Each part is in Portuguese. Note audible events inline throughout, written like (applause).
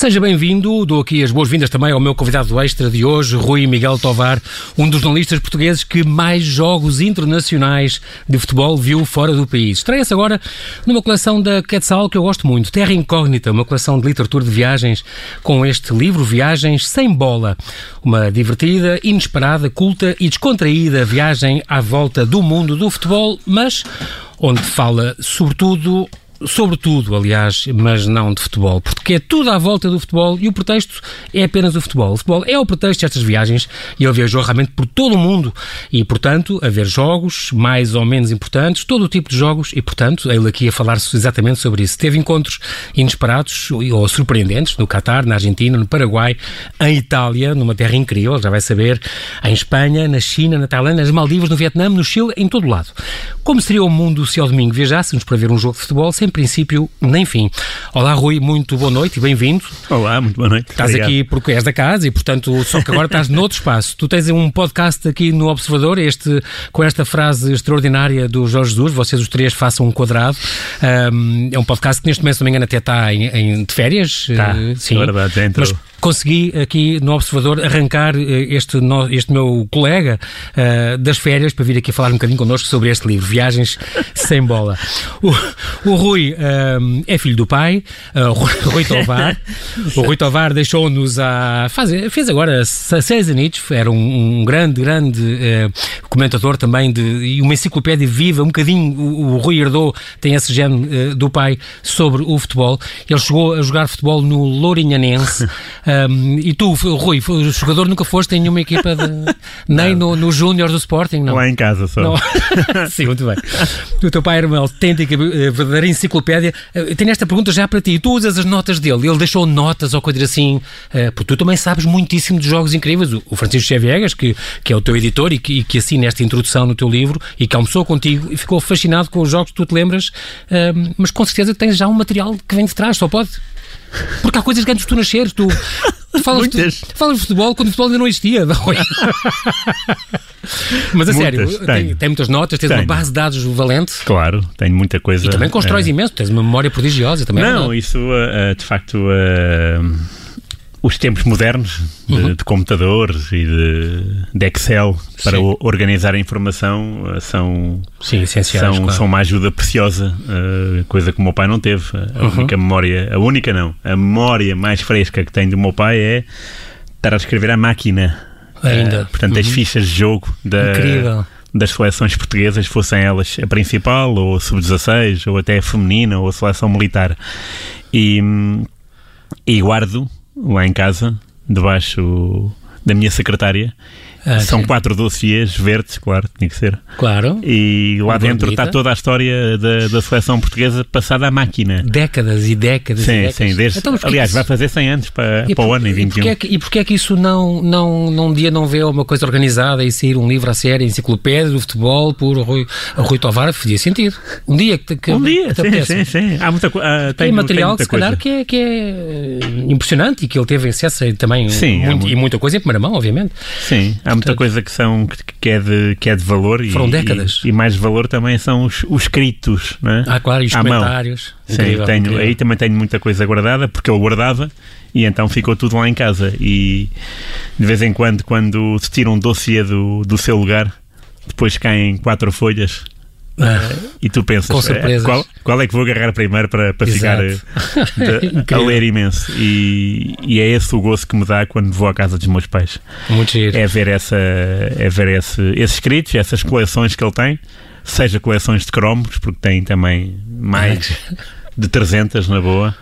Seja bem-vindo, dou aqui as boas-vindas também ao meu convidado extra de hoje, Rui Miguel Tovar, um dos jornalistas portugueses que mais jogos internacionais de futebol viu fora do país. Estreia-se agora numa coleção da Quetzal que eu gosto muito, Terra Incógnita, uma coleção de literatura de viagens com este livro, Viagens Sem Bola. Uma divertida, inesperada, culta e descontraída viagem à volta do mundo do futebol, mas onde fala sobretudo sobretudo, aliás, mas não de futebol, porque é tudo à volta do futebol e o pretexto é apenas o futebol. O futebol é o pretexto destas viagens e ele viajou realmente por todo o mundo e, portanto, a ver jogos mais ou menos importantes, todo o tipo de jogos e, portanto, ele aqui a falar exatamente sobre isso. Teve encontros inesperados ou surpreendentes no Catar, na Argentina, no Paraguai, em Itália, numa terra incrível, já vai saber, em Espanha, na China, na Tailândia, nas Maldivas, no Vietnã, no Chile, em todo o lado. Como seria o mundo se ao domingo viajássemos para ver um jogo de futebol sem princípio nem fim. Olá, Rui, muito boa noite e bem-vindo. Olá, muito boa noite. Estás Obrigado. aqui porque és da casa e, portanto, só que agora estás noutro espaço. Tu tens um podcast aqui no Observador, este, com esta frase extraordinária do Jorge Jesus, vocês os três façam um quadrado. Um, é um podcast que neste momento, se não me engano, até está em, em de férias. Tá, uh, sim. verdade, entrou. Mas consegui aqui no Observador arrancar este, no, este meu colega uh, das férias para vir aqui falar um bocadinho connosco sobre este livro, Viagens (laughs) Sem Bola. O, o Rui uh, é filho do pai, uh, Rui Tovar. o Rui Tovar deixou-nos a. Faz, fez agora seis anitos, era um, um grande, grande comentador também de, e uma enciclopédia viva, um bocadinho. O, o Rui herdou, tem esse gene do pai sobre o futebol. Ele chegou a jogar futebol no Lourinhanense. (laughs) Um, e tu, Rui, o jogador nunca foste em nenhuma equipa, de, (laughs) nem no, no Júnior do Sporting, não? Lá em casa só. (laughs) Sim, muito bem. O teu pai era uma autêntica, verdadeira enciclopédia. Tenho esta pergunta já para ti. Tu usas as notas dele, ele deixou notas ou coisa assim, porque tu também sabes muitíssimo de jogos incríveis. O Francisco Xaviegas, que, que é o teu editor e que, e que assina esta introdução no teu livro e que almoçou contigo e ficou fascinado com os jogos que tu te lembras, mas com certeza tens já um material que vem de trás, só pode. Porque há coisas que antes de tu nasceres, tu, tu (laughs) falas, de, falas de futebol quando o futebol ainda não existia. (laughs) (laughs) Mas a muitas, sério, tem, tem, muitas notas, tens tenho. uma base de dados valente. Claro, tenho muita coisa. E também constróis é... imenso, tens uma memória prodigiosa também. Não, é isso uh, de facto. Uh, os tempos modernos de, uhum. de computadores e de, de Excel para Sim. organizar a informação são, Sim, essenciais, são, claro. são uma ajuda preciosa, uh, coisa que o meu pai não teve. A Uhum. única memória, a única não, a memória mais fresca que tenho do meu pai é estar a escrever à máquina. Ainda. Uh, portanto, uhum. as fichas de jogo da, Incrível. das seleções portuguesas, fossem elas a principal, ou a sub-16, ou até a feminina, ou a seleção militar. E, e guardo lá em casa, debaixo da minha secretária. Ah, São sim. quatro dossiês verdes, claro, tinha que ser. Claro. E lá dentro bonita. está toda a história da, da seleção portuguesa passada à máquina. Décadas e décadas e Sim, décadas. sim. Desde, Então, porquê aliás, vai fazer 100 anos para, E para o ano, em E 21. porquê, é que, e porquê é que isso não, não, num dia não vê uma coisa organizada e sair um livro a série, enciclopédia do futebol por Rui, Rui Tovar? Fazia sentido. Um dia que, que Um dia, que sim, sim, sim. Há muita coisa. Tem Tem material muita que se calhar que é, que é eh, impressionante e que ele teve acesso também Sim, muito- muito. e muita coisa em primeira mão, obviamente. Sim, há muita coisa que, são, que, é de, que é de valor e, Foram décadas. e, e mais valor também são os, os escritos, não é? Ah, claro, e os À mão. comentários. Sim, Incrível, tenho, incrível. aí também tenho muita coisa guardada porque eu guardava e então ficou tudo lá em casa. E de vez em quando, quando se tira um dossiê do, do seu lugar, depois caem quatro folhas Ah, e tu pensas Com "Eh, surpresas. qual, qual é que vou agarrar primeiro para, para ficar Exato. eh, de- (laughs) a ler imenso. E, e é esse o gozo que me dá quando vou à casa dos meus pais muito giro. é ver, essa, é ver esse, esses escritos, essas coleções que ele tem, seja coleções de cromos, porque tem também mais (laughs) de 300 na boa,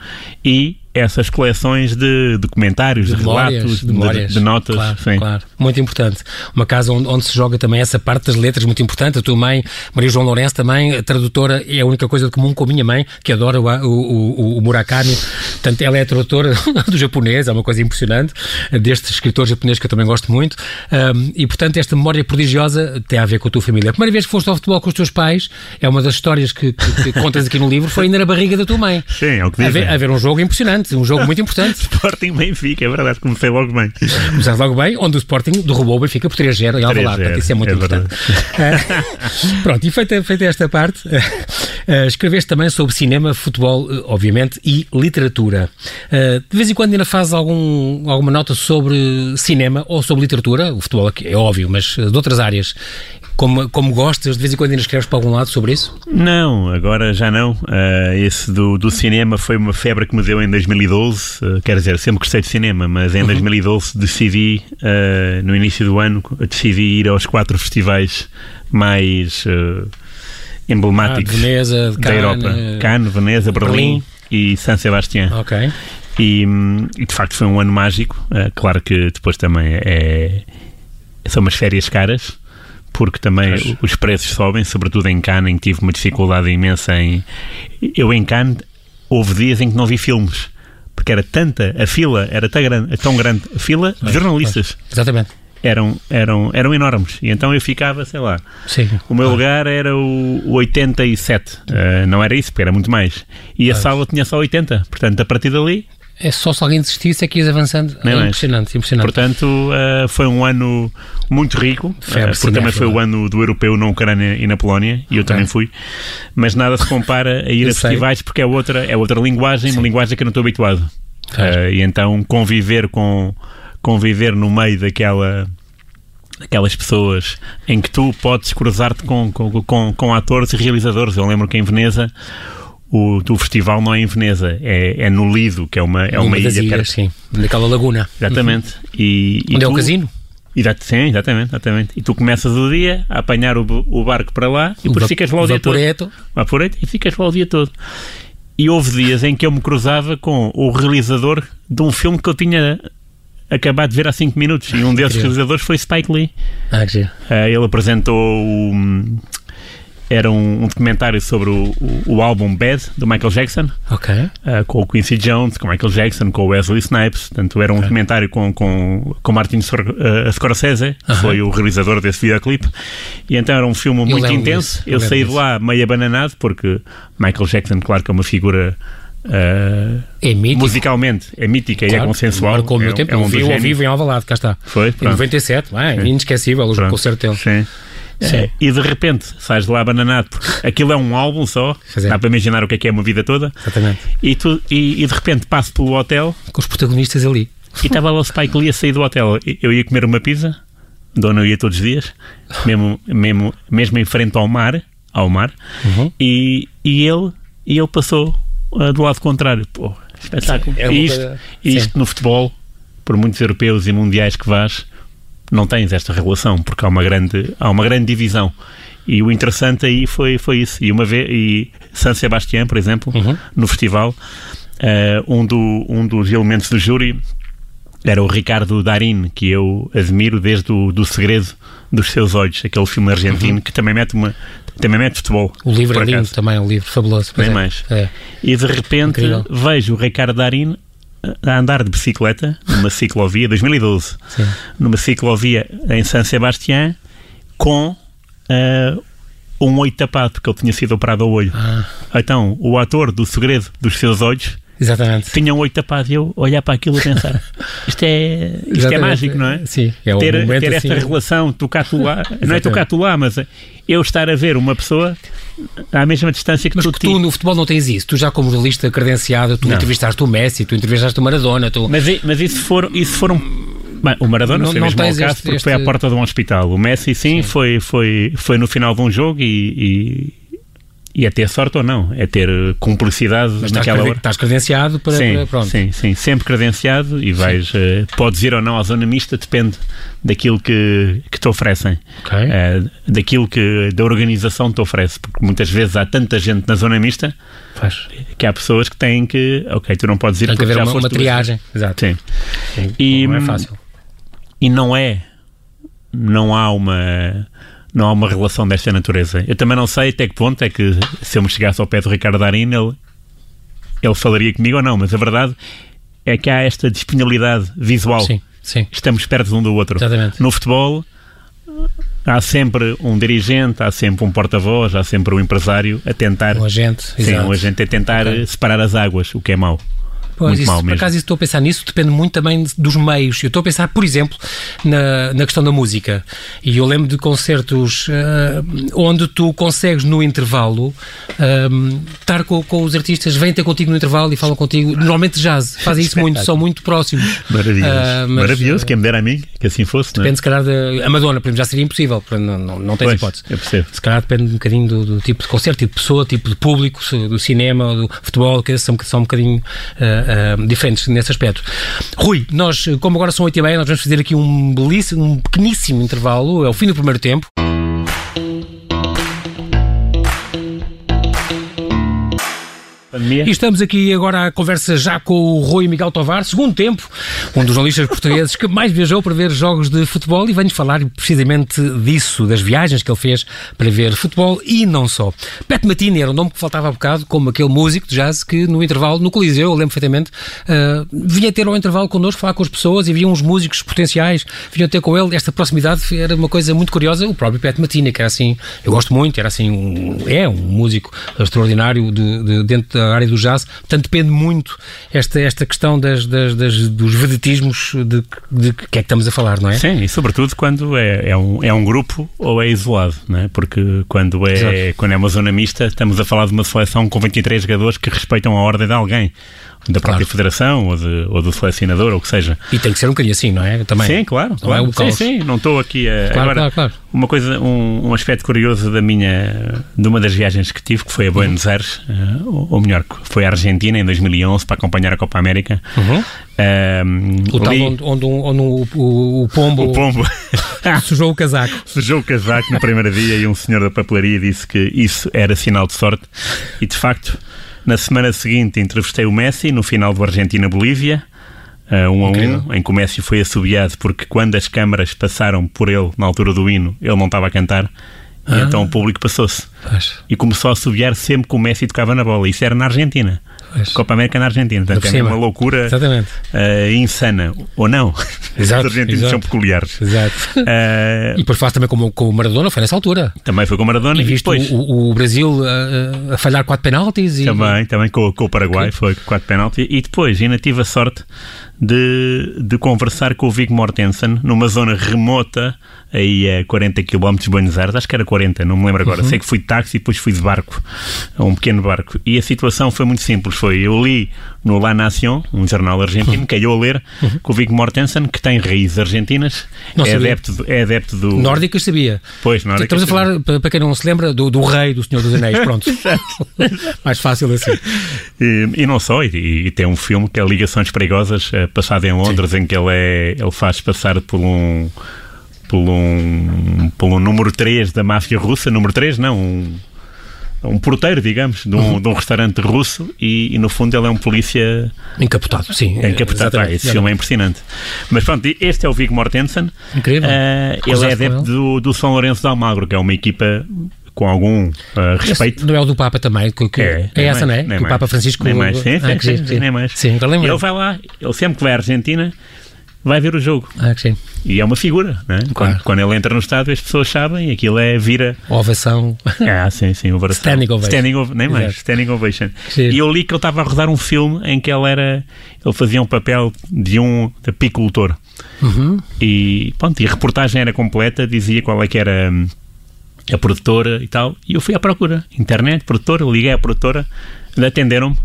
e essas coleções de documentários, de, memórias, relatos, de, de, de notas. Claro, sim. claro. Muito importante. Uma casa onde, onde se joga também essa parte das letras, muito importante. A tua mãe, Maria João Lourenço, também, a tradutora, é a única coisa de comum com a minha mãe, que adora o, o, o, Murakami. Portanto, ela é a tradutora (laughs) do japonês, é uma coisa impressionante, deste escritor japonês que eu também gosto muito. Um, e, portanto, esta memória prodigiosa tem a ver com a tua família. A primeira vez que foste ao futebol com os teus pais, é uma das histórias que, que, que contas aqui no livro, foi ainda na barriga da tua mãe. Sim, é o que A dizem. ver, a ver um jogo impressionante, um jogo muito importante. (laughs) Sporting Benfica, é verdade, comecei logo bem. Começaste logo bem, onde o Sporting derrubou o Benfica por 3-0 em Alvalade, 3-0, portanto isso é muito é importante. Eh, (laughs) Pronto, e feita, feita esta parte, Uh, escreveste também sobre cinema, futebol, uh, obviamente, e literatura. Uh, de vez em quando ainda fazes algum, alguma nota sobre cinema ou sobre literatura? O futebol é óbvio, mas de outras áreas. Como, como gostas, de vez em quando ainda escreves para algum lado sobre isso? Não, agora já não. Uh, esse do, do cinema foi uma febre que me deu em 2012. Uh, quer dizer, sempre gostei de cinema, mas em uhum. 2012 decidi, uh, no início do ano, decidi ir aos quatro festivais mais emblemáticos ah, Veneza, da Cannes, Europa: Cannes, Veneza, Berlim, Berlim. e San Sebastián. Ok. E, e, de facto foi um ano mágico. claro que depois também é, são umas férias caras porque também Acho. os preços sobem, sobretudo em Cannes, em que tive uma dificuldade imensa em... Eu em Cannes houve dias em que não vi filmes, porque era tanta, a fila era tão grande, tão grande a fila de jornalistas. Exatamente. Eram, eram, eram enormes. E então eu ficava, sei lá. Sim. O meu lugar era o, o 87. Uh, eh, não era isso, porque era muito mais. E a sala tinha só 80. Portanto, a partir dali é só se alguém desistisse é que ias avançando. é impressionante, impressionante. Portanto, uh, foi um ano muito rico, uh, porque também foi o ano do europeu na Ucrânia e na Polónia, e eu também fui. Mas nada se compara a ir eu a sei. festivais porque é outra, é outra linguagem, Sim. uma linguagem que eu não estou habituado. Uh, e então conviver com conviver no meio daquela aquelas pessoas em que tu podes cruzar-te com, com, com, com atores e realizadores. Eu lembro que em Veneza o do festival não é em Veneza, é, é no Lido, que é uma, é uma, ilha. Ilhas, sim, naquela laguna. Exatamente. Uhum. E, e Onde tu, é o casino? Sim, exatamente, exatamente. E tu começas o dia a apanhar o, o barco para lá e depois ficas lá o dia todo. Vaporeto. E ficas lá o dia todo. E houve dias em que eu me cruzava com o realizador de um filme que eu tinha acabado de ver há 5 minutos. E um desses realizadores foi Spike Lee. Ah, que uh, Ele apresentou o era um, um documentário sobre o, o, o, álbum Bad do Michael Jackson, okay. uh, com o Quincy Jones, com o Michael Jackson, com o Wesley Snipes. Portanto, era um okay. documentário com, com, com Martin uh, Scorsese, que uh -huh. foi o realizador desse videoclipe. E então era um filme muito intenso. Eu, eu saí de lá meio abananado, porque Michael Jackson, claro que é uma figura. Uh, é musicalmente é mítica claro, e é consensual. Marcou o meu é, tempo, é um eu vi ao vivo em Alvalade, cá está. Foi? Pronto. Em 97, é, inesquecível o concerto dele. Sim. É, e de repente sais de lá bananado, porque aquilo é um álbum só, Fazer. dá para imaginar o que é que é uma vida toda. Exatamente. E, tu, e, e de repente passo pelo hotel. Com os protagonistas ali. E estava lá o Spike Lee a sair do hotel. Eu ia comer uma pizza, de onde eu ia todos os dias, mesmo, mesmo, mesmo em frente ao mar, ao mar uhum. e, e, ele, e ele passou uh, do lado contrário. Pô, espetáculo. É e isto, coisa... isto no futebol, por muitos europeus e mundiais que vás, não tens esta relação, porque há uma grande, há uma grande divisão. E o interessante aí foi, foi isso. E uma vez, e San Sebastián, por exemplo, uhum. no festival, uh, um, do, um dos elementos do júri era o Ricardo Darín, que eu admiro desde o do Segredo dos Seus Olhos, aquele filme argentino uhum. que também mete uma também mete futebol. O livro é lindo também, é um livro fabuloso. Bem é. mais. É. E de repente Incrível. vejo o Ricardo Darín a andar de bicicleta numa ciclovia, 2012, Sim. numa ciclovia em San Sebastián com uh, um olho tapado, porque ele tinha sido operado ao olho. Ah. Então, o ator do Segredo dos Seus Olhos Exatamente. tinha um olho tapado e eu olhar para aquilo e pensar (laughs) isto é, isto é mágico, não é? Sim, é um ter, ter esta assim... relação, tocar tu lá, (laughs) não é tocar tu lá, mas eu estar a ver uma pessoa à mesma distância que mas tu. Mas tu no futebol não tens isso. Tu já como jornalista credenciado, tu não. entrevistaste o Messi, tu entrevistaste o Maradona. Tu... Mas, mas isso foram, isso foram Bem, o Maradona não, foi mesmo ao caso porque este... foi à porta de um hospital. O Messi, sim, sim, Foi, foi, foi no final de um jogo e, e é ter sorte ou não, é ter cumplicidade Mas naquela hora. Estás credenciado para, sim, para, pronto. Sim, sim, sempre credenciado e vais, uh, podes ir ou não à zona mista, depende daquilo que, que te oferecem, okay. uh, daquilo que da organização te oferece, porque muitas vezes há tanta gente na zona mista Faz. que há pessoas que têm que, ok, tu não podes ir Tem que haver uma, uma triagem, exato. Sim. sim. E, não é fácil. E não é, não há uma não há uma relação desta natureza. Eu também não sei até que ponto é que se eu me chegasse ao pé do Ricardo Darín, ele, ele falaria comigo ou não, mas a verdade é que há esta disponibilidade visual. Sim, sim. Estamos perto um do outro. Exatamente. No futebol há sempre um dirigente, há sempre um porta-voz, há sempre um empresário a tentar. Um agente, sim, exato. um agente a tentar okay. separar as águas, o que é mau. Pois, muito isso, mal por mesmo. acaso estou a pensar nisso, depende muito também dos meios. Eu estou a pensar, por exemplo, na, na questão da música. E eu lembro de concertos uh, onde tu consegues no intervalo uh, estar com, com, os artistas, vêm ter contigo no intervalo e falam contigo. Normalmente jazz, fazem isso muito, são muito próximos. (laughs) Maravilhoso. Uh, mas, Maravilhoso, quem me dera a mim que assim fosse. Depende, não é? se calhar, de, a Madonna, por exemplo, já seria impossível, não, não, não tens pois, hipótese. Eu percebo. Se calhar depende um bocadinho do, do, tipo de concerto, tipo de pessoa, tipo de público, do cinema, do futebol, que são, são um bocadinho uh, uh, diferentes nesse aspecto. Rui, nós, como agora são 8 e meia, nós vamos fazer aqui um belíssimo, um pequeníssimo intervalo, é o fim do primeiro tempo. Pandemia. E estamos aqui agora à conversa já com o Rui Miguel Tovar, segundo tempo, um dos jornalistas portugueses que mais viajou para ver jogos de futebol e vem-nos falar precisamente disso, das viagens que ele fez para ver futebol e não só. Pat Matini era o nome que faltava há bocado, como aquele músico de jazz que no intervalo, no Coliseu, eu lembro perfeitamente, uh, vinha ter ao intervalo connosco, falar com as pessoas e havia uns músicos potenciais, vinham ter com ele, esta proximidade era uma coisa muito curiosa, o próprio Pat Matini, que era assim, eu gosto muito, era assim, um, é um músico extraordinário de, de, dentro da área do jazz, portanto depende muito esta, esta questão das, das, das dos vedetismos de, de, que é que estamos a falar, não é? Sim, e sobretudo quando é, é, um, é um grupo ou é isolado, não é? Porque quando é, quando é uma zona mista, estamos a falar de uma seleção com 23 jogadores que respeitam a ordem de alguém da própria claro. federação ou, de, ou, do selecionador ou o que seja. E tem que ser um bocadinho assim, não é? Também. Sim, claro. Não claro. é um sim, sim, não estou aqui a. Claro, Agora, claro, claro. uma coisa, um, um, aspecto curioso da minha, de uma das viagens que tive, que foi a Buenos Uhum. Aires, uh, ou, melhor, foi à Argentina em 2011 para acompanhar a Copa América. Uhum. Um, o tal onde, onde, onde o, o, o, pombo, (laughs) o pombo (laughs) sujou o casaco. Sujou o casaco no primeiro dia e um senhor da papelaria disse que isso era sinal de sorte e de facto na semana seguinte entrevistei o Messi no final do Argentina-Bolívia, uh, um Incrível. a um, em que o Messi foi assobiado porque quando as câmaras passaram por ele na altura do hino, ele não estava a cantar. E Ah. então o público passou-se e começou a assobiar sempre que o Messi tocava na bola. Isso era na Argentina. Pois. Copa América na Argentina. Portanto, é uma loucura uh, insana. Ou não? Exato, Os argentinos exato. são peculiares. Exato. Uh, E depois faz também com, com o Maradona, foi nessa altura. também foi com o Maradona E e depois... o, o Brasil a, a falhar quatro penaltis e. Também, também com, com o Paraguai, foi com quatro penaltis. E depois ainda tive a sorte de, de conversar com o Viggo Mortensen numa zona remota, aí a 40 km de Buenos Aires, acho que era 40, não me lembro agora. Sei que fui de táxi e depois fui de barco, um pequeno barco. E a situação foi muito simples: foi eu li no La Nación, um jornal argentino, que eu a ler, com o Viggo Mortensen, que tem raízes argentinas, Não é sabia. adepto, do- é adepto do. Nórdicas sabia. Pois, nórdicas Estamos a falar, para para quem não se lembra, do, do rei do Senhor dos Anéis. Pronto. (laughs) Mais fácil assim. (laughs) E, e não só, e, e tem um filme que é Ligações Perigosas, eh, passado em Londres, em que ele, é, ele faz passar por um, por um, por um número 3 da máfia russa, número 3 não, um, um porteiro, digamos, de um, de um restaurante russo e, e, no fundo ele é um polícia Encapotado, sim. encapotado. Ah, Exatamente. esse filme é impressionante. Mas pronto, este é o Viggo Mortensen. Incrível. Eh, ele é adepto do, do São Lourenço de Almagro, que é uma equipa com algum eh, respeito. Esse Não é o do Papa também? Que, que- É, é, essa, mais, não é? Que o. Papa Francisco. Nem mais, sim, Ah, sim, sim, sim. Sim, agora lembro. ele vai lá, ele sempre que vai à Argentina, vai ver o jogo. Ah, que sim. E é uma figura, não é? Claro. Quando, quando ele entra no estádio, as pessoas sabem, aquilo é vira. Ovação. (laughs) Ah, sim, sim, overação. Standing ovation. Standing ov- nem mais, Exato. standing ovation. Sim. E eu li que ele estava a rodar um filme em que ele era. Ele fazia um papel de um apicultor. Uhum. E pronto, e a reportagem era completa, dizia qual é que era hum, a produtora e tal. E eu fui à procura. Internet, produtora, liguei à produtora, atenderam-me.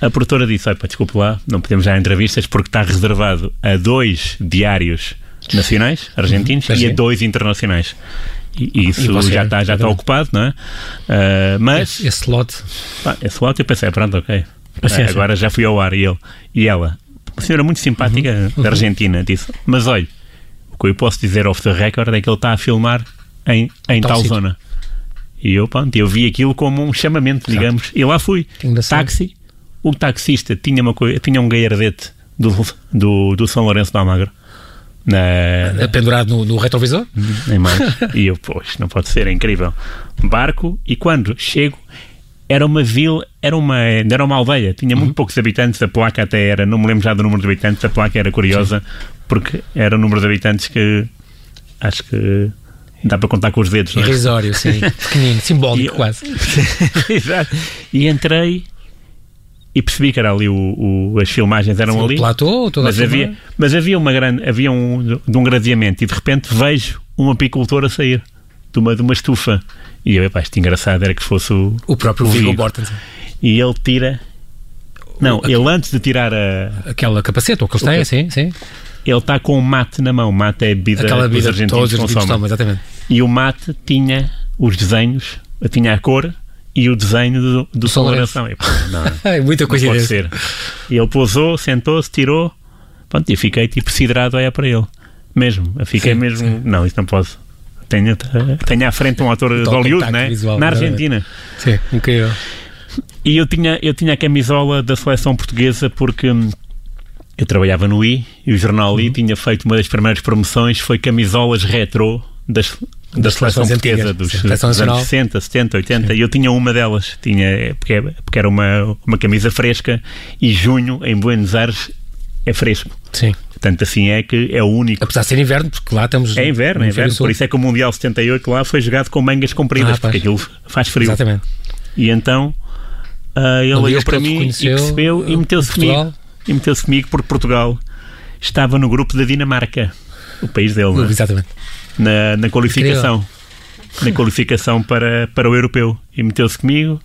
A produtora disse: Olha, desculpe lá, não podemos dar entrevistas porque está reservado a dois diários nacionais, argentinos, Pois e a dois internacionais. E, isso E já está já está ocupado, não é? Ah, mas Esse, esse slot. Pá, esse lado eu pensei, pronto, ok. Ah, sim. agora já fui ao ar e ele e ela, uma senhora muito simpática Uhum. da Argentina, disse: Mas olha, o que eu posso dizer off the record é que ele está a filmar em, em Tal tal, zona. E eu, pronto, eu vi aquilo como um chamamento, digamos, e lá fui. Táxi, o taxista tinha, uma coi- tinha um gaiardete do, do, do São Lourenço da Almagro. Na, Pendurado no, no retrovisor? nem mais. E eu, pois, não pode ser, é incrível. Barco, e quando chego, era uma vila, era uma, era uma aldeia, tinha Uhum. muito poucos habitantes, a placa até era, não me lembro já do número de habitantes, a placa era curiosa, porque era o número de habitantes que acho que dá para contar com os dedos, é? Irrisório, sim. (laughs) Pequenino, simbólico E- quase. (laughs) Exato. E entrei e percebi que era ali o, o as filmagens eram Sim, ali. O platô, toda Mas a havia, mas havia uma grande, havia um, de um gradeamento e de repente vejo um apicultor a sair de uma, de uma estufa. E eu, epá, isto engraçado era que fosse o, O próprio o Viggo. Mortensen. E ele tira. Não, O- ele antes de tirar a. Aquela capacete, ou que eles O têm, sim, sim. Ele está com um mate na mão. Mate é a bebida Aquela que os argentinos todos os argentinos tomam, exatamente. E o mate tinha os desenhos, tinha a cor e o desenho do, do (laughs) não Ai, muita pode coincidência. ser. E ele pousou, sentou-se, tirou. Pronto, e fiquei tipo siderado a olhar para ele. Mesmo. Eu fiquei Sim, mesmo. sim. Não, isso não posso. Tenho, tenho à frente um ator de Hollywood, né? visual, Na. Argentina. Sim, incrível. E eu tinha, eu tinha a camisola da seleção portuguesa porque hum, eu trabalhava no I e o jornal Uhum. I tinha feito uma das primeiras promoções foi camisolas retrô das, da seleção portuguesa dos, sim, seleção dos anos 60, 70, 80 e eu tinha uma delas tinha, porque, porque era uma, uma camisa fresca e junho em Buenos Aires é fresco Sim. portanto assim é que é o único Apesar de ser inverno, porque lá estamos. é inverno, no é inverno. Por isso é que o Mundial 78 lá foi jogado com mangas compridas, Ah, porque aquilo faz frio. Exatamente. E então ah, ele olhou para mim e percebeu e uh, meteu-se comigo. E meteu-se comigo porque Portugal estava no grupo da Dinamarca, o país dele, não é? Exatamente. na, na qualificação. Na qualificação para, para o europeu. E meteu-se comigo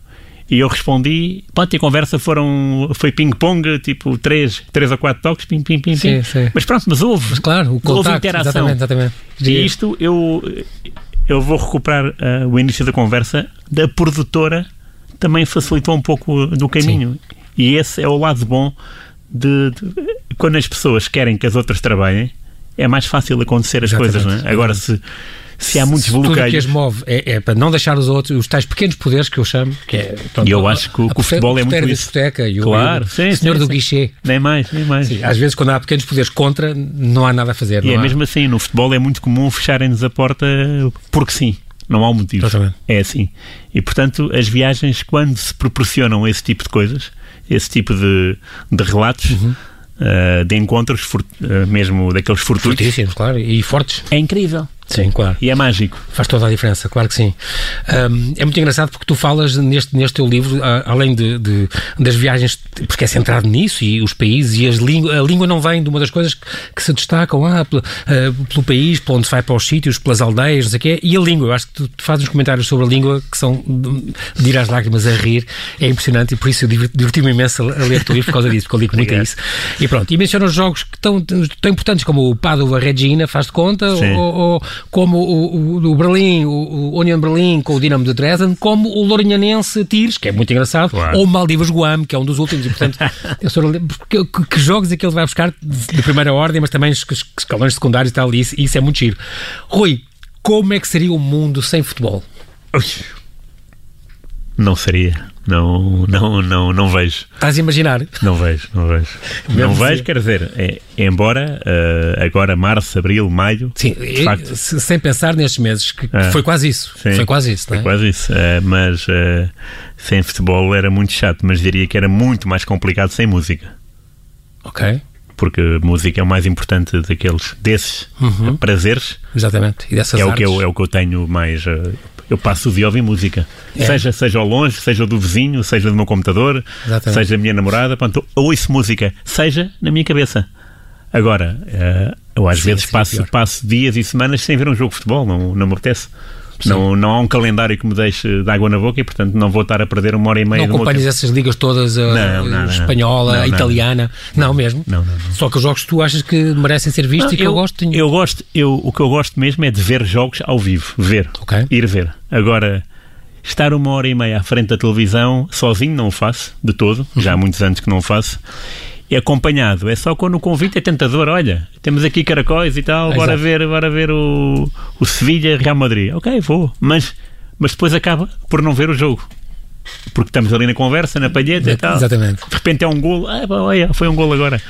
e eu respondi. Pronto, e a conversa foram, foi ping-pong, tipo 3, três ou 4 toques, ping, ping, ping, Sim, ping. sim. Mas pronto, mas houve. Mas claro, o Houve contacto. interação. Exatamente, exatamente. E isto eu, eu vou recuperar ah, o início da conversa da produtora também facilitou um pouco do caminho. E esse é o lado bom de, de- quando as pessoas querem que as outras trabalhem, é mais fácil acontecer as Exatamente. coisas, não é? Agora se, se há muitos Se Tudo o que as bloqueios. move é, é para não deixar os outros, os tais pequenos poderes que eu chamo, que é. pronto, E eu acho que o- a que o futebol é muito da isso. discoteca e o, Claro, o sim, senhor sim, do sim. guichê. Nem mais, nem mais. Sim, às vezes, quando há pequenos poderes contra, não há nada a fazer. E é há- mesmo assim, no futebol é muito comum fecharem-nos a porta porque sim, não há um motivo. Exatamente. É assim. E portanto, as viagens, quando se proporcionam esse tipo de coisas, esse tipo de, de relatos, Uhum. Ah, de encontros, ah, mesmo daqueles fortuitos, Fortíssimos, claro, e fortes. é incrível. Sim, claro. E é mágico. Faz toda a diferença, claro que sim. Ahm, é muito engraçado porque tu falas neste, neste teu livro, a- além de, de- das viagens, porque é centrado nisso, e os países, e as língua, a língua não vem de uma das coisas que, que se destacam ah, pelo, ah, pelo país, para onde se vai para os sítios, pelas aldeias, não sei o quê, e a língua. Eu acho que tu, tu fazes uns comentários sobre a língua que são de, de ir às lágrimas a rir, é impressionante, e por isso eu diverti-me imenso a, a ler o teu livro por causa disso, porque eu ligo muito a isso. E pronto, e mencionas jogos que estão tão importantes como o Padova Regina, faz de conta, Sim. ou, ou como o, o, o Berlim, o, o Union Berlim com o Dinamo de Dresden, como o Lourinhanense Tires, que é muito engraçado, Claro. ou o Maldivas Guam, que é um dos últimos, e portanto, (laughs) eu sou, que, que, que jogos é que ele vai buscar de, primeira ordem, mas também escalões secundários e tal, e isso, isso é muito giro. Rui, como é que seria o mundo sem futebol? Não seria. Não, não, não, não vejo. Estás a imaginar? Não vejo, não vejo. Mesmo não assim. vejo, quer dizer, é, embora ah, agora março, abril, maio, Sim, facto, se- sem pensar nestes meses, que É. foi quase isso. Sim, foi quase isso, Foi é? quase isso. Eh, mas eh, sem futebol era muito chato, mas diria que era muito mais complicado sem música. Ok, Porque música é o mais importante daqueles, desses Uhum. prazeres. exatamente. E dessas É o, que artes? eu, é o que eu tenho mais. Eu passo o dia a ouvir música. É. Seja, seja ao longe, seja do vizinho, seja do meu computador, Exatamente. seja da minha namorada. Pronto, eu ouço música, seja na minha cabeça. Agora, eh, eu às Sim, vezes passo, passo dias e semanas sem ver um jogo de futebol, não, não me apetece. Não, não há um calendário que me deixe de água na boca e, portanto, não vou estar a perder uma hora e meia Não acompanhas essas ligas todas, a Não, não, não. espanhola, Não, a italiana? Não, mesmo? Não. Só que os jogos que tu achas que merecem ser vistos e que eu, gosto. tenho- Eu gosto, eu, o que eu gosto mesmo é de ver jogos ao vivo, ver, Ok. ir ver. Agora, estar uma hora e meia à frente da televisão, sozinho não o faço, de todo, já há muitos anos que não o faço. E acompanhado, é só quando o convite é tentador. Olha, temos aqui caracóis e tal, bora Exato. ver, bora ver o, o Sevilha Real Madrid. Ok, vou, mas, mas depois acaba por não ver o jogo. Porque estamos ali na conversa, na palheta e tal. Exatamente. De repente é um golo, ah, olha, foi um golo agora.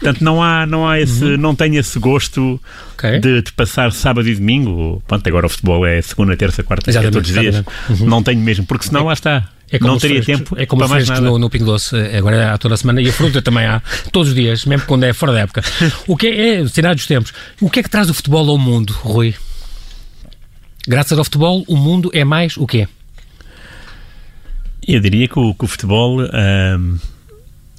Portanto, não há, não há esse, Uhum. não tenho esse gosto Ok. de, de passar sábado e domingo. Pronto, agora o futebol é segunda, terça, quarta, é todos os dias. Uhum. Não tenho mesmo, porque senão lá está. É não teria frescos, tempo é como para mais nada. no, no Pingo Doce, eh, agora há toda a semana, e a fruta também há todos os dias, mesmo quando é fora da época. O que é, é sinal dos tempos. O que é que traz o futebol ao mundo, Rui? Graças ao futebol, o mundo é mais o quê? Eu diria que o, que o futebol ahm,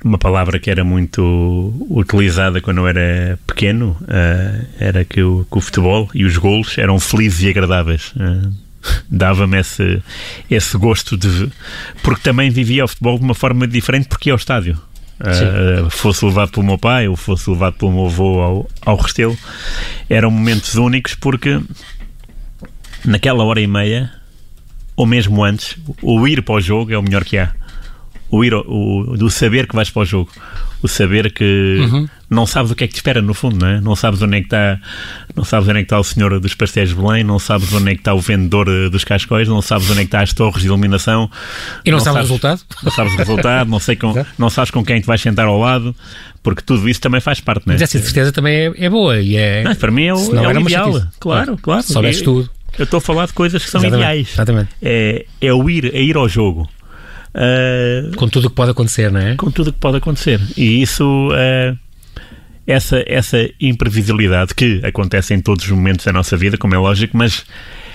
uma palavra que era muito utilizada quando eu era pequeno uh, era que o, que o, futebol e os golos eram felizes e agradáveis. Uh, Dava-me esse, esse gosto de. Porque também vivia o futebol de uma forma diferente, porque ia ao estádio. Uh, fosse levado pelo meu pai ou fosse levado pelo meu avô ao, ao Restelo, eram momentos únicos porque naquela hora e meia, ou mesmo antes, o ir para o jogo é o melhor que há o ir, o, do saber que vais para o jogo, o saber que uhum. não sabes o que é que te espera no fundo, não é? Não sabes onde é que está, não sabes onde é que está o senhor dos pastéis de Belém, não sabes onde é que está o vendedor eh, dos cascóis, não sabes onde é que está as torres de iluminação. E não, não sabes, o resultado? Não sabes o resultado, não sei com, (laughs) não sabes com quem te vais sentar ao lado, porque tudo isso também faz parte, não é? Mas essa certeza também é, é boa e é. Não, para mim é o, é o ideal. Claro, claro. claro. Soubeste tudo. Eu estou a falar de coisas que são exatamente, ideais. Exatamente. É, é o ir, é ir ao jogo. Uh, com tudo o que pode acontecer, não é? Com tudo o que pode acontecer. E isso, uh, essa, essa imprevisibilidade que acontece em todos os momentos da nossa vida, como é lógico, mas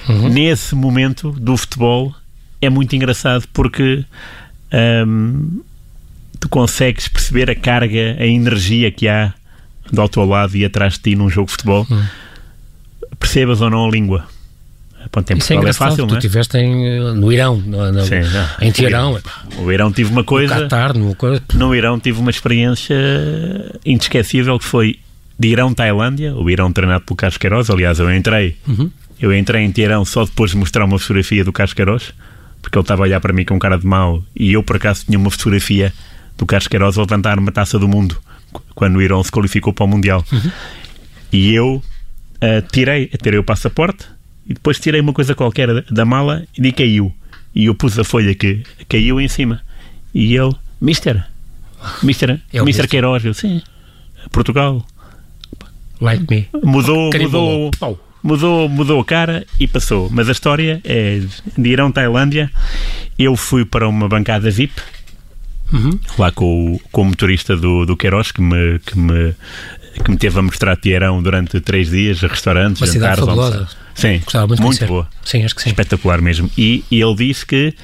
uhum. nesse momento do futebol é muito engraçado porque um, tu consegues perceber a carga, a energia que há do teu lado e atrás de ti num jogo de futebol. Uhum. Percebas ou não a língua. Ponto, em Isso é, é fácil, tu estiveste eh, no Irão, no, no, Sim, em Teherão. O Irão tive uma coisa. No Qatar, no, no Irão tive uma experiência inesquecível que foi de Irão, Tailândia, o Irão treinado pelo Carlos Queiroz. Aliás, eu entrei, uhum. eu entrei em Teherão só depois de mostrar uma fotografia do Carlos Queiroz, porque ele estava a olhar para mim com cara de mau e eu, por acaso, tinha uma fotografia do Carlos Queiroz a levantar uma taça do mundo quando o Irão se qualificou para o Mundial. Uhum. E eu uh, tirei, tirei o passaporte e depois tirei uma coisa qualquer da mala e caiu. E eu pus a folha que caiu em cima. E ele, Mister, Mister, (laughs) é Mister Queiroz, eu, sim, Portugal. Like me. Mudou, mudou, mudou, mudou a cara e passou. Mas a história é de Irão, Tailândia. Eu fui para uma bancada VIP. Uhum. Lá com o, com o motorista do, do Queiroz que me, que me que me teve a mostrar Teherão durante três dias, restaurantes, Uma jantares, fabulosa. Sim, Gostava muito, muito boa. Sim, acho que sim. Espetacular mesmo. E, e, ele disse que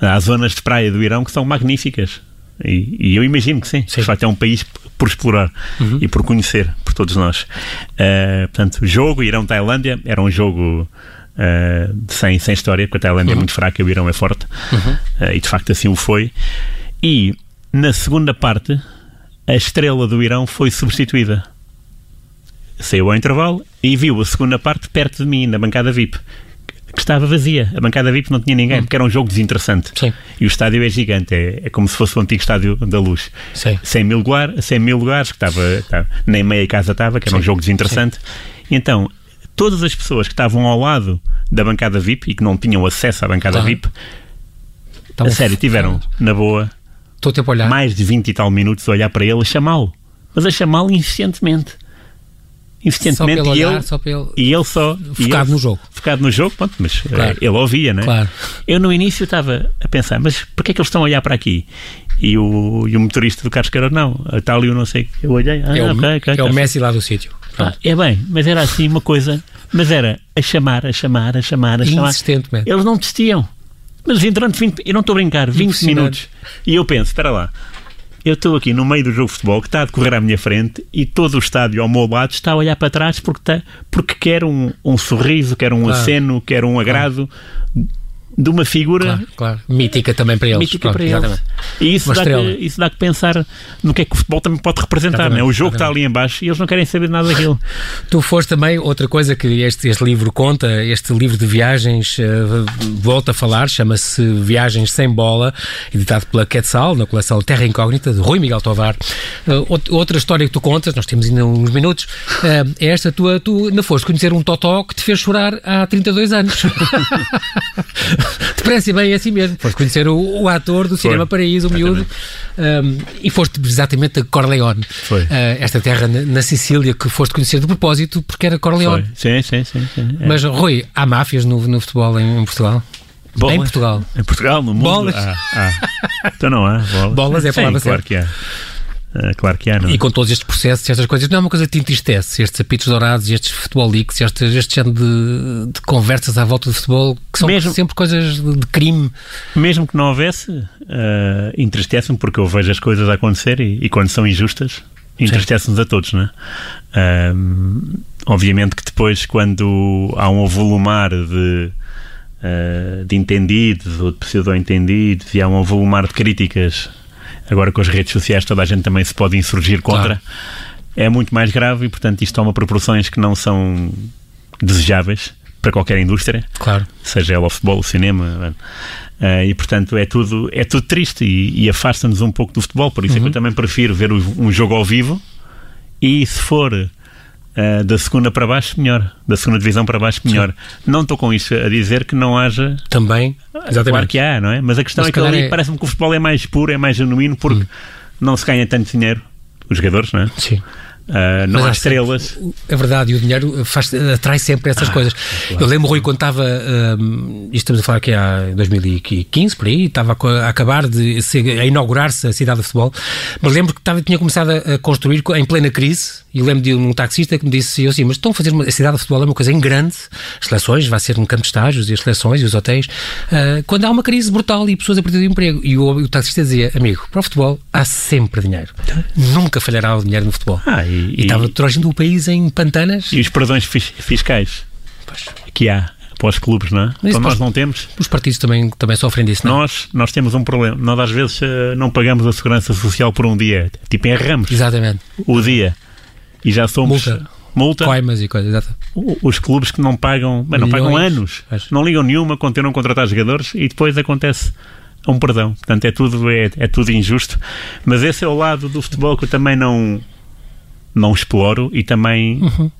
há zonas de praia do Irão que são magníficas. E, e eu imagino que sim. sim. De facto, é um país por explorar uhum. e por conhecer, por todos nós. Uh, portanto, o jogo Irão-Tailândia era um jogo uh, sem, sem história, porque a Tailândia é uhum. é muito fraca e o Irão é forte. Uhum. Uh, e de facto assim o foi. E na segunda parte, a estrela do Irão foi substituída. Saiu ao intervalo e viu a segunda parte perto de mim, na bancada VIP, que estava vazia. A bancada VIP não tinha ninguém, hum. porque era um jogo desinteressante. Sim. E o estádio é gigante, é, é, como se fosse o antigo estádio da Luz. Sim. 100 mil, lugar, 100 mil lugares, que estava, estava, nem meia casa estava, que era Sim. um jogo desinteressante. Sim. Então, todas as pessoas que estavam ao lado da bancada VIP e que não tinham acesso à bancada tá. VIP, a sério, tiveram, na boa, mais de 20 e tal minutos a olhar para ele, a chamá-lo. Mas a chamá-lo insistentemente. Insistentemente. Só pelo e, olhar, ele, só pelo... e ele só. Focado ele, no jogo. Focado no jogo, pronto, mas eh, claro. ele ouvia, né? Claro. Eu no início estava a pensar, mas porquê é que eles estão a olhar para aqui? E o, e o motorista do carro Queiroz, não, está ali eu não sei. Eu olhei, ah, é, o, okay, okay, é o Messi lá do sítio. Ah, é bem, mas era assim uma coisa, mas era a chamar, a chamar, a chamar, a chamar. Eles não desistiam. Mas durante 20, eu não estou a brincar, 20 minutos. E eu penso, espera lá, eu estou aqui no meio do jogo de futebol que está a decorrer à minha frente e todo o estádio ao meu lado está a olhar para trás porque, está, porque quer um, um sorriso, quer um claro. aceno, quer um agrado. Claro de uma figura claro, claro. mítica também para eles. Mítica Pronto, para eles. E isso dá, que, isso dá que pensar no que é que o futebol também pode representar. Né? O jogo está ali embaixo e eles não querem saber nada daquilo. (laughs) tu foste também, outra coisa que este, este livro conta, este livro de viagens uh, volta a falar, chama-se Viagens Sem Bola, editado pela Quetzal, na coleção Terra Incógnita, de Rui Miguel Tovar. Uh, outra história que tu contas, nós temos ainda uns minutos, uh, é esta tua, tu ainda foste conhecer um totó que te fez chorar há 32 anos. (laughs) (laughs) Depressa e bem é assim mesmo. Foste conhecer o, o ator do Cinema Foi. Paraíso, o miúdo, um, e foste exatamente a Corleone. Foi. Uh, esta terra na, na, Sicília que foste conhecer de propósito porque era Corleone. Foi. Sim, sim, sim. sim é. Mas, Rui, há máfias no, no futebol em, em Portugal? Bolas. Em Portugal. Em Portugal, no mundo. Bolas. Ah, ah. Então não há. Bolas, bolas é a palavra Sim, claro que há. Uh, claro que há, não é? E com todos estes processos, estas coisas, não é uma coisa que te entristece, estes apitos dourados, estes futebol leaks, este, este género de, de, conversas à volta do futebol, que são mesmo, sempre coisas de, de, crime. Mesmo que não houvesse, uh, entristece-me porque eu vejo as coisas a acontecer e, e quando são injustas, entristece-nos a todos, não é? Uh, obviamente que depois, quando há um avolumar de, uh, de entendidos ou de pseudo-entendidos e há um avolumar de críticas agora com as redes sociais toda a gente também se pode insurgir contra, claro. é muito mais grave e, portanto, isto toma proporções que não são desejáveis para qualquer indústria, claro. seja ela o futebol, o cinema. Uh, e portanto é tudo, é tudo triste e, e afasta-nos um pouco do futebol. Por isso uhum. é que eu uhum. também prefiro ver um jogo ao vivo e se for Uh, da segunda para baixo, melhor. Da segunda divisão para baixo, melhor. Sim. Não estou com isso a dizer que não haja. Também, exatamente. Claro que há, não é? Mas a questão Mas é que ali é... parece-me que o futebol é mais puro, é mais genuíno, porque hum. não se ganha tanto dinheiro, os jogadores, não é? Sim. Uh, não Mas há estrelas. É verdade, e o dinheiro faz, atrai sempre essas ah, coisas. Claro. Eu lembro, Rui, quando estava. Uh, isto estamos a falar aqui há 2015, por aí, estava a acabar de a inaugurar-se a cidade de futebol. Mas lembro que estava, tinha começado a construir em plena crise. E lembro de um taxista que me disse assim: Mas estão a fazer uma, a cidade de futebol é uma coisa em grande, as seleções, vai ser um campo de estágios, e as seleções e os hotéis. Uh, quando há uma crise brutal e pessoas a perder o emprego. E o, o taxista dizia: Amigo, para o futebol há sempre dinheiro. Nunca falhará o dinheiro no futebol. Ah, e, e, estava trocando o país em pantanas. E os perdões fiscais pois. que há para os clubes, não é? Então nós não temos. Os partidos também, também sofrem disso, não é? Nós, nós temos um problema. Nós às vezes eh, não pagamos a segurança social por um dia. Tipo, enramos. Exatamente. O dia. E já somos. Multa. Multa. Coimas e coisas, exato. Os clubes que não pagam, não pagam anos, não ligam nenhuma, continuam a contratar jogadores e depois acontece um perdão. Portanto, é tudo, é, é tudo injusto. Mas esse é o lado do futebol que eu também não, não exploro e também uhum.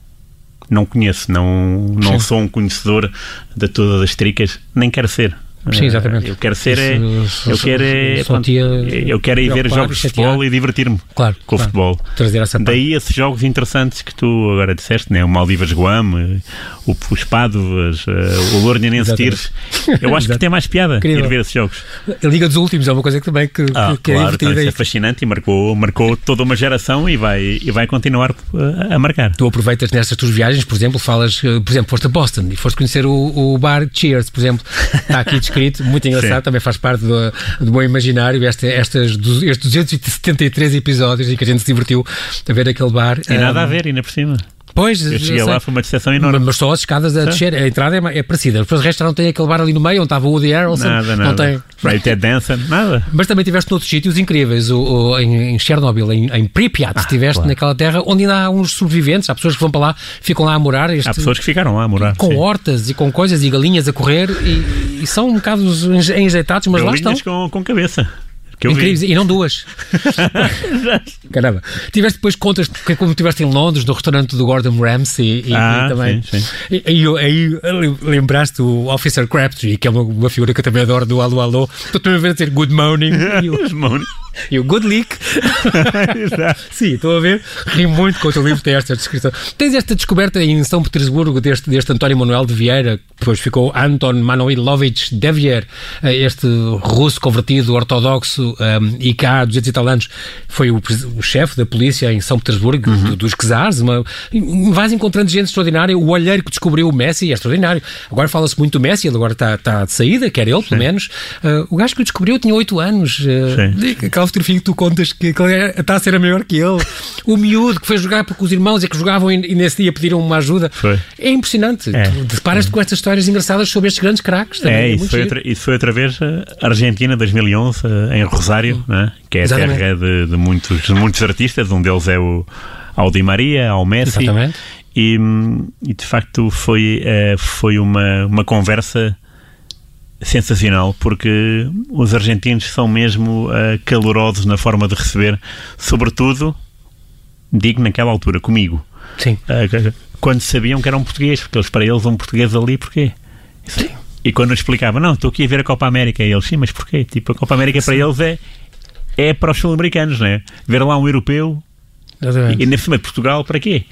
não conheço, não, não sou um conhecedor de todas as tricas, nem quero ser. Sim, exatamente. Eu quero ser. É, eu quero pronto, eu quero ir ver jogos de futebol e divertir-me claro, com claro. o futebol. Trazer essa Daí esses jogos interessantes que tu agora disseste, né? o Maldivas Guam, o, os o Lourinhanense Tires. Eu acho que tem mais piada ir ver esses jogos. A Liga dos Últimos é uma coisa que também que, ah, que é claro, é divertida. Então, é fascinante e marcou, marcou toda uma geração e vai, e vai continuar a, marcar. Tu aproveitas nestas tuas viagens, por exemplo, falas, eh, por exemplo, foste a Boston e foste conhecer o, o bar Cheers, por exemplo. Está aqui descrito, muito engraçado também faz parte do, do meu imaginário, este, estas, estes 273 episódios em que a gente se divertiu a ver aquele bar. E um, nada a ver, ainda por cima. Pois, eu cheguei eu lá, foi uma decepção enorme. Mas só as escadas a descer, a entrada é, é parecida. Depois o resto não tem aquele bar ali no meio onde estava o Woody Harrelson. Nada, nada. Não tem. Right Ted Danson, nada. Mas também tiveste noutros sítios incríveis. O, o em, em, Chernobyl, em, em Pripyat, ah, estiveste claro. naquela terra onde ainda há uns sobreviventes. Há pessoas que vão para lá, ficam lá a morar. Este, há pessoas que ficaram lá a morar. Com sim. hortas e com coisas e galinhas a correr e, e são um bocado enjeitados, mas galinhas lá estão. Com, com cabeça. Que Incríveis, e não duas. (laughs) Caramba. Tiveste depois contas, que como estiveste em Londres, no restaurante do Gordon Ramsay e, ah, e também. Sim, sim. E, e, aí lembraste o Officer Crabtree, que é uma, uma, figura que eu também adoro do Alô Alô. Estou também a ver dizer Good Morning. (laughs) good morning. E o Good Leak. (laughs) Sim, estou a ver. Ri muito com o teu livro, tem esta descrição. Tens esta descoberta em São Petersburgo deste, deste António Manuel de Vieira, que depois ficou Anton Manuilovich Devier, eh, este russo convertido ortodoxo um, ehm, e há 200 e tal anos foi o, o chefe da polícia em São Petersburgo, uhum. dos czares. Uma, vais encontrando gente extraordinária. O olheiro que descobriu o Messi é extraordinário. Agora fala-se muito do Messi, ele agora está, está de saída, quer ele, pelo Sim. menos. Uh, o gajo que o descobriu tinha 8 anos. Uh, aquela fotografia que tu contas que, é, está a ser a maior que ele. o miúdo que foi jogar com os irmãos e que jogavam e, e nesse dia pediram uma ajuda. Foi. É impressionante. É. Deparas-te com estas histórias engraçadas sobre estes grandes craques. Também. É, é isso, foi outra, isso foi outra vez a Argentina 2011, em Rosário, né? que é a Exatamente. terra de, de, muitos, de muitos artistas. Um deles é o Aldi Maria, ao Messi. Exatamente. E, e, de facto foi, eh, foi uma, uma conversa sensacional, porque os argentinos são mesmo uh, calorosos na forma de receber, sobretudo, digo naquela altura, comigo. Sim. Uh, quando sabiam que era um português, porque eles, para eles um português ali, porquê? Sim. E quando eu explicava, não, estou aqui a ver a Copa América, e eles, sim, mas porquê? Tipo, a Copa América Sim. para eles é, é para os sul-americanos, não é? Ver lá um europeu Exatamente. e, e na cima de Portugal, para quê?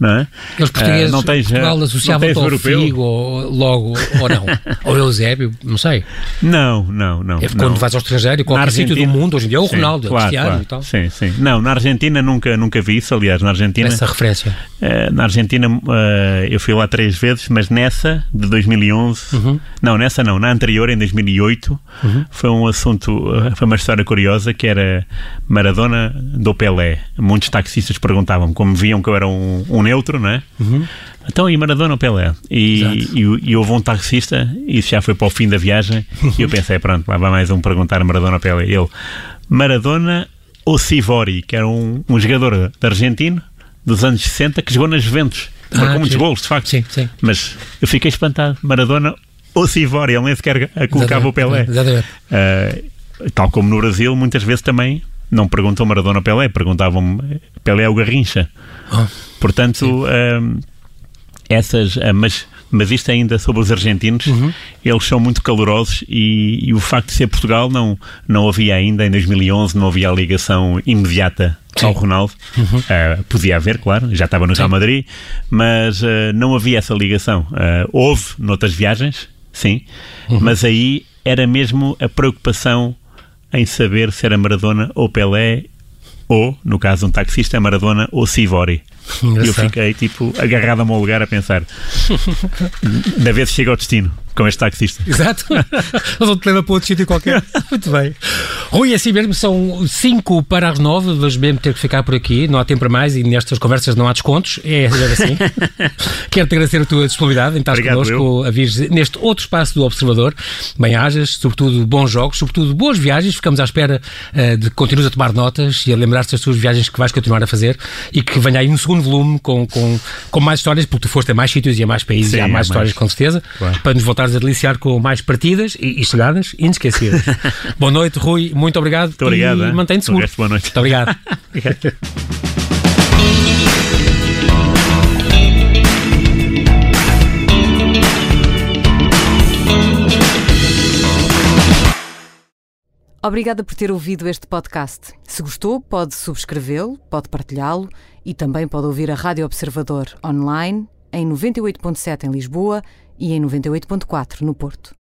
Não é? Os portugueses, uh, não tens, Portugal associavam-te ao europeu. Figo ou, logo, ou não? (laughs) ou Eusébio, não sei. Não, não, não. É quando não. vais ao estrangeiro, qualquer sítio do mundo, hoje em dia é o Ronaldo, claro, é o Cristiano claro. e tal. Sim, sim. Não, na Argentina nunca, nunca vi isso, aliás, na Argentina... Essa referência. Uh, na Argentina uh, eu fui lá três vezes, mas nessa, de 2011... Uhum. Não, nessa não, na anterior, em 2008, uhum. foi um assunto, foi uma história curiosa, que era Maradona do Pelé. Muitos taxistas perguntavam, como viam que eu era um, um neutro, não é? Uhum. Então, e Maradona ou Pelé? E, e, e, houve um taxista, isso já foi para o fim da viagem, e eu pensei, pronto, lá vai mais um perguntar Maradona ou Pelé. Ele, Maradona ou Sivori, que era um, um jogador argentino dos anos 60 que jogou nas Juventus. Marcou ah, muitos sim. gols, de facto. Sim, sim. Mas eu fiquei espantado. Maradona ou Sivori, ele nem sequer colocava o Pelé. Exatamente. Uh, tal como no Brasil, muitas vezes também não perguntam Maradona Pelé, perguntavam Pelé é o Garrincha. Oh, Portanto, uh, essas, uh, mas, mas isto ainda sobre os argentinos, uhum. eles são muito calorosos e, e, o facto de ser Portugal não, não havia ainda, em 2011, não havia a ligação imediata Sim. ao Ronaldo. Uhum. Uh, podia haver, claro, já estava no Real Madrid, mas uh, não havia essa ligação. Uh, houve noutras viagens, sim, uhum. mas aí era mesmo a preocupação em saber se era Maradona ou Pelé ou, no caso, um taxista, Maradona ou Sivori. E eu fiquei, tipo, agarrado a meu lugar a pensar (laughs) da vez chega ao destino com este taxista. Exato. (laughs) Vão te levar para outro sítio qualquer. (laughs) Muito bem. Rui, assim mesmo, são 5 para as 9, vamos mesmo ter que ficar por aqui, não há tempo para mais e nestas conversas não há descontos, é assim. (laughs) Quero-te agradecer a tua disponibilidade em estar connosco a vir neste outro espaço do Observador. Bem-ajas, sobretudo bons jogos, sobretudo boas viagens, ficamos à espera uh, de que continues a tomar notas e a lembrar-te das tuas viagens que vais continuar a fazer e que venha aí um segundo volume com, com, com mais histórias, porque tu foste a mais sítios e a mais países Sim, e há mais, histórias com certeza, claro. para nos voltares a deliciar com mais partidas e, e chegadas inesquecíveis. (laughs) Boa noite, Rui, muito obrigado. Muito obrigado. E mantém-te seguro. Boa noite. Muito obrigado. (laughs) Obrigada por ter ouvido este podcast. Se gostou, pode subscrevê-lo, pode partilhá-lo e também pode ouvir a Rádio Observador online em 98.7 em Lisboa e em 98.4 no Porto.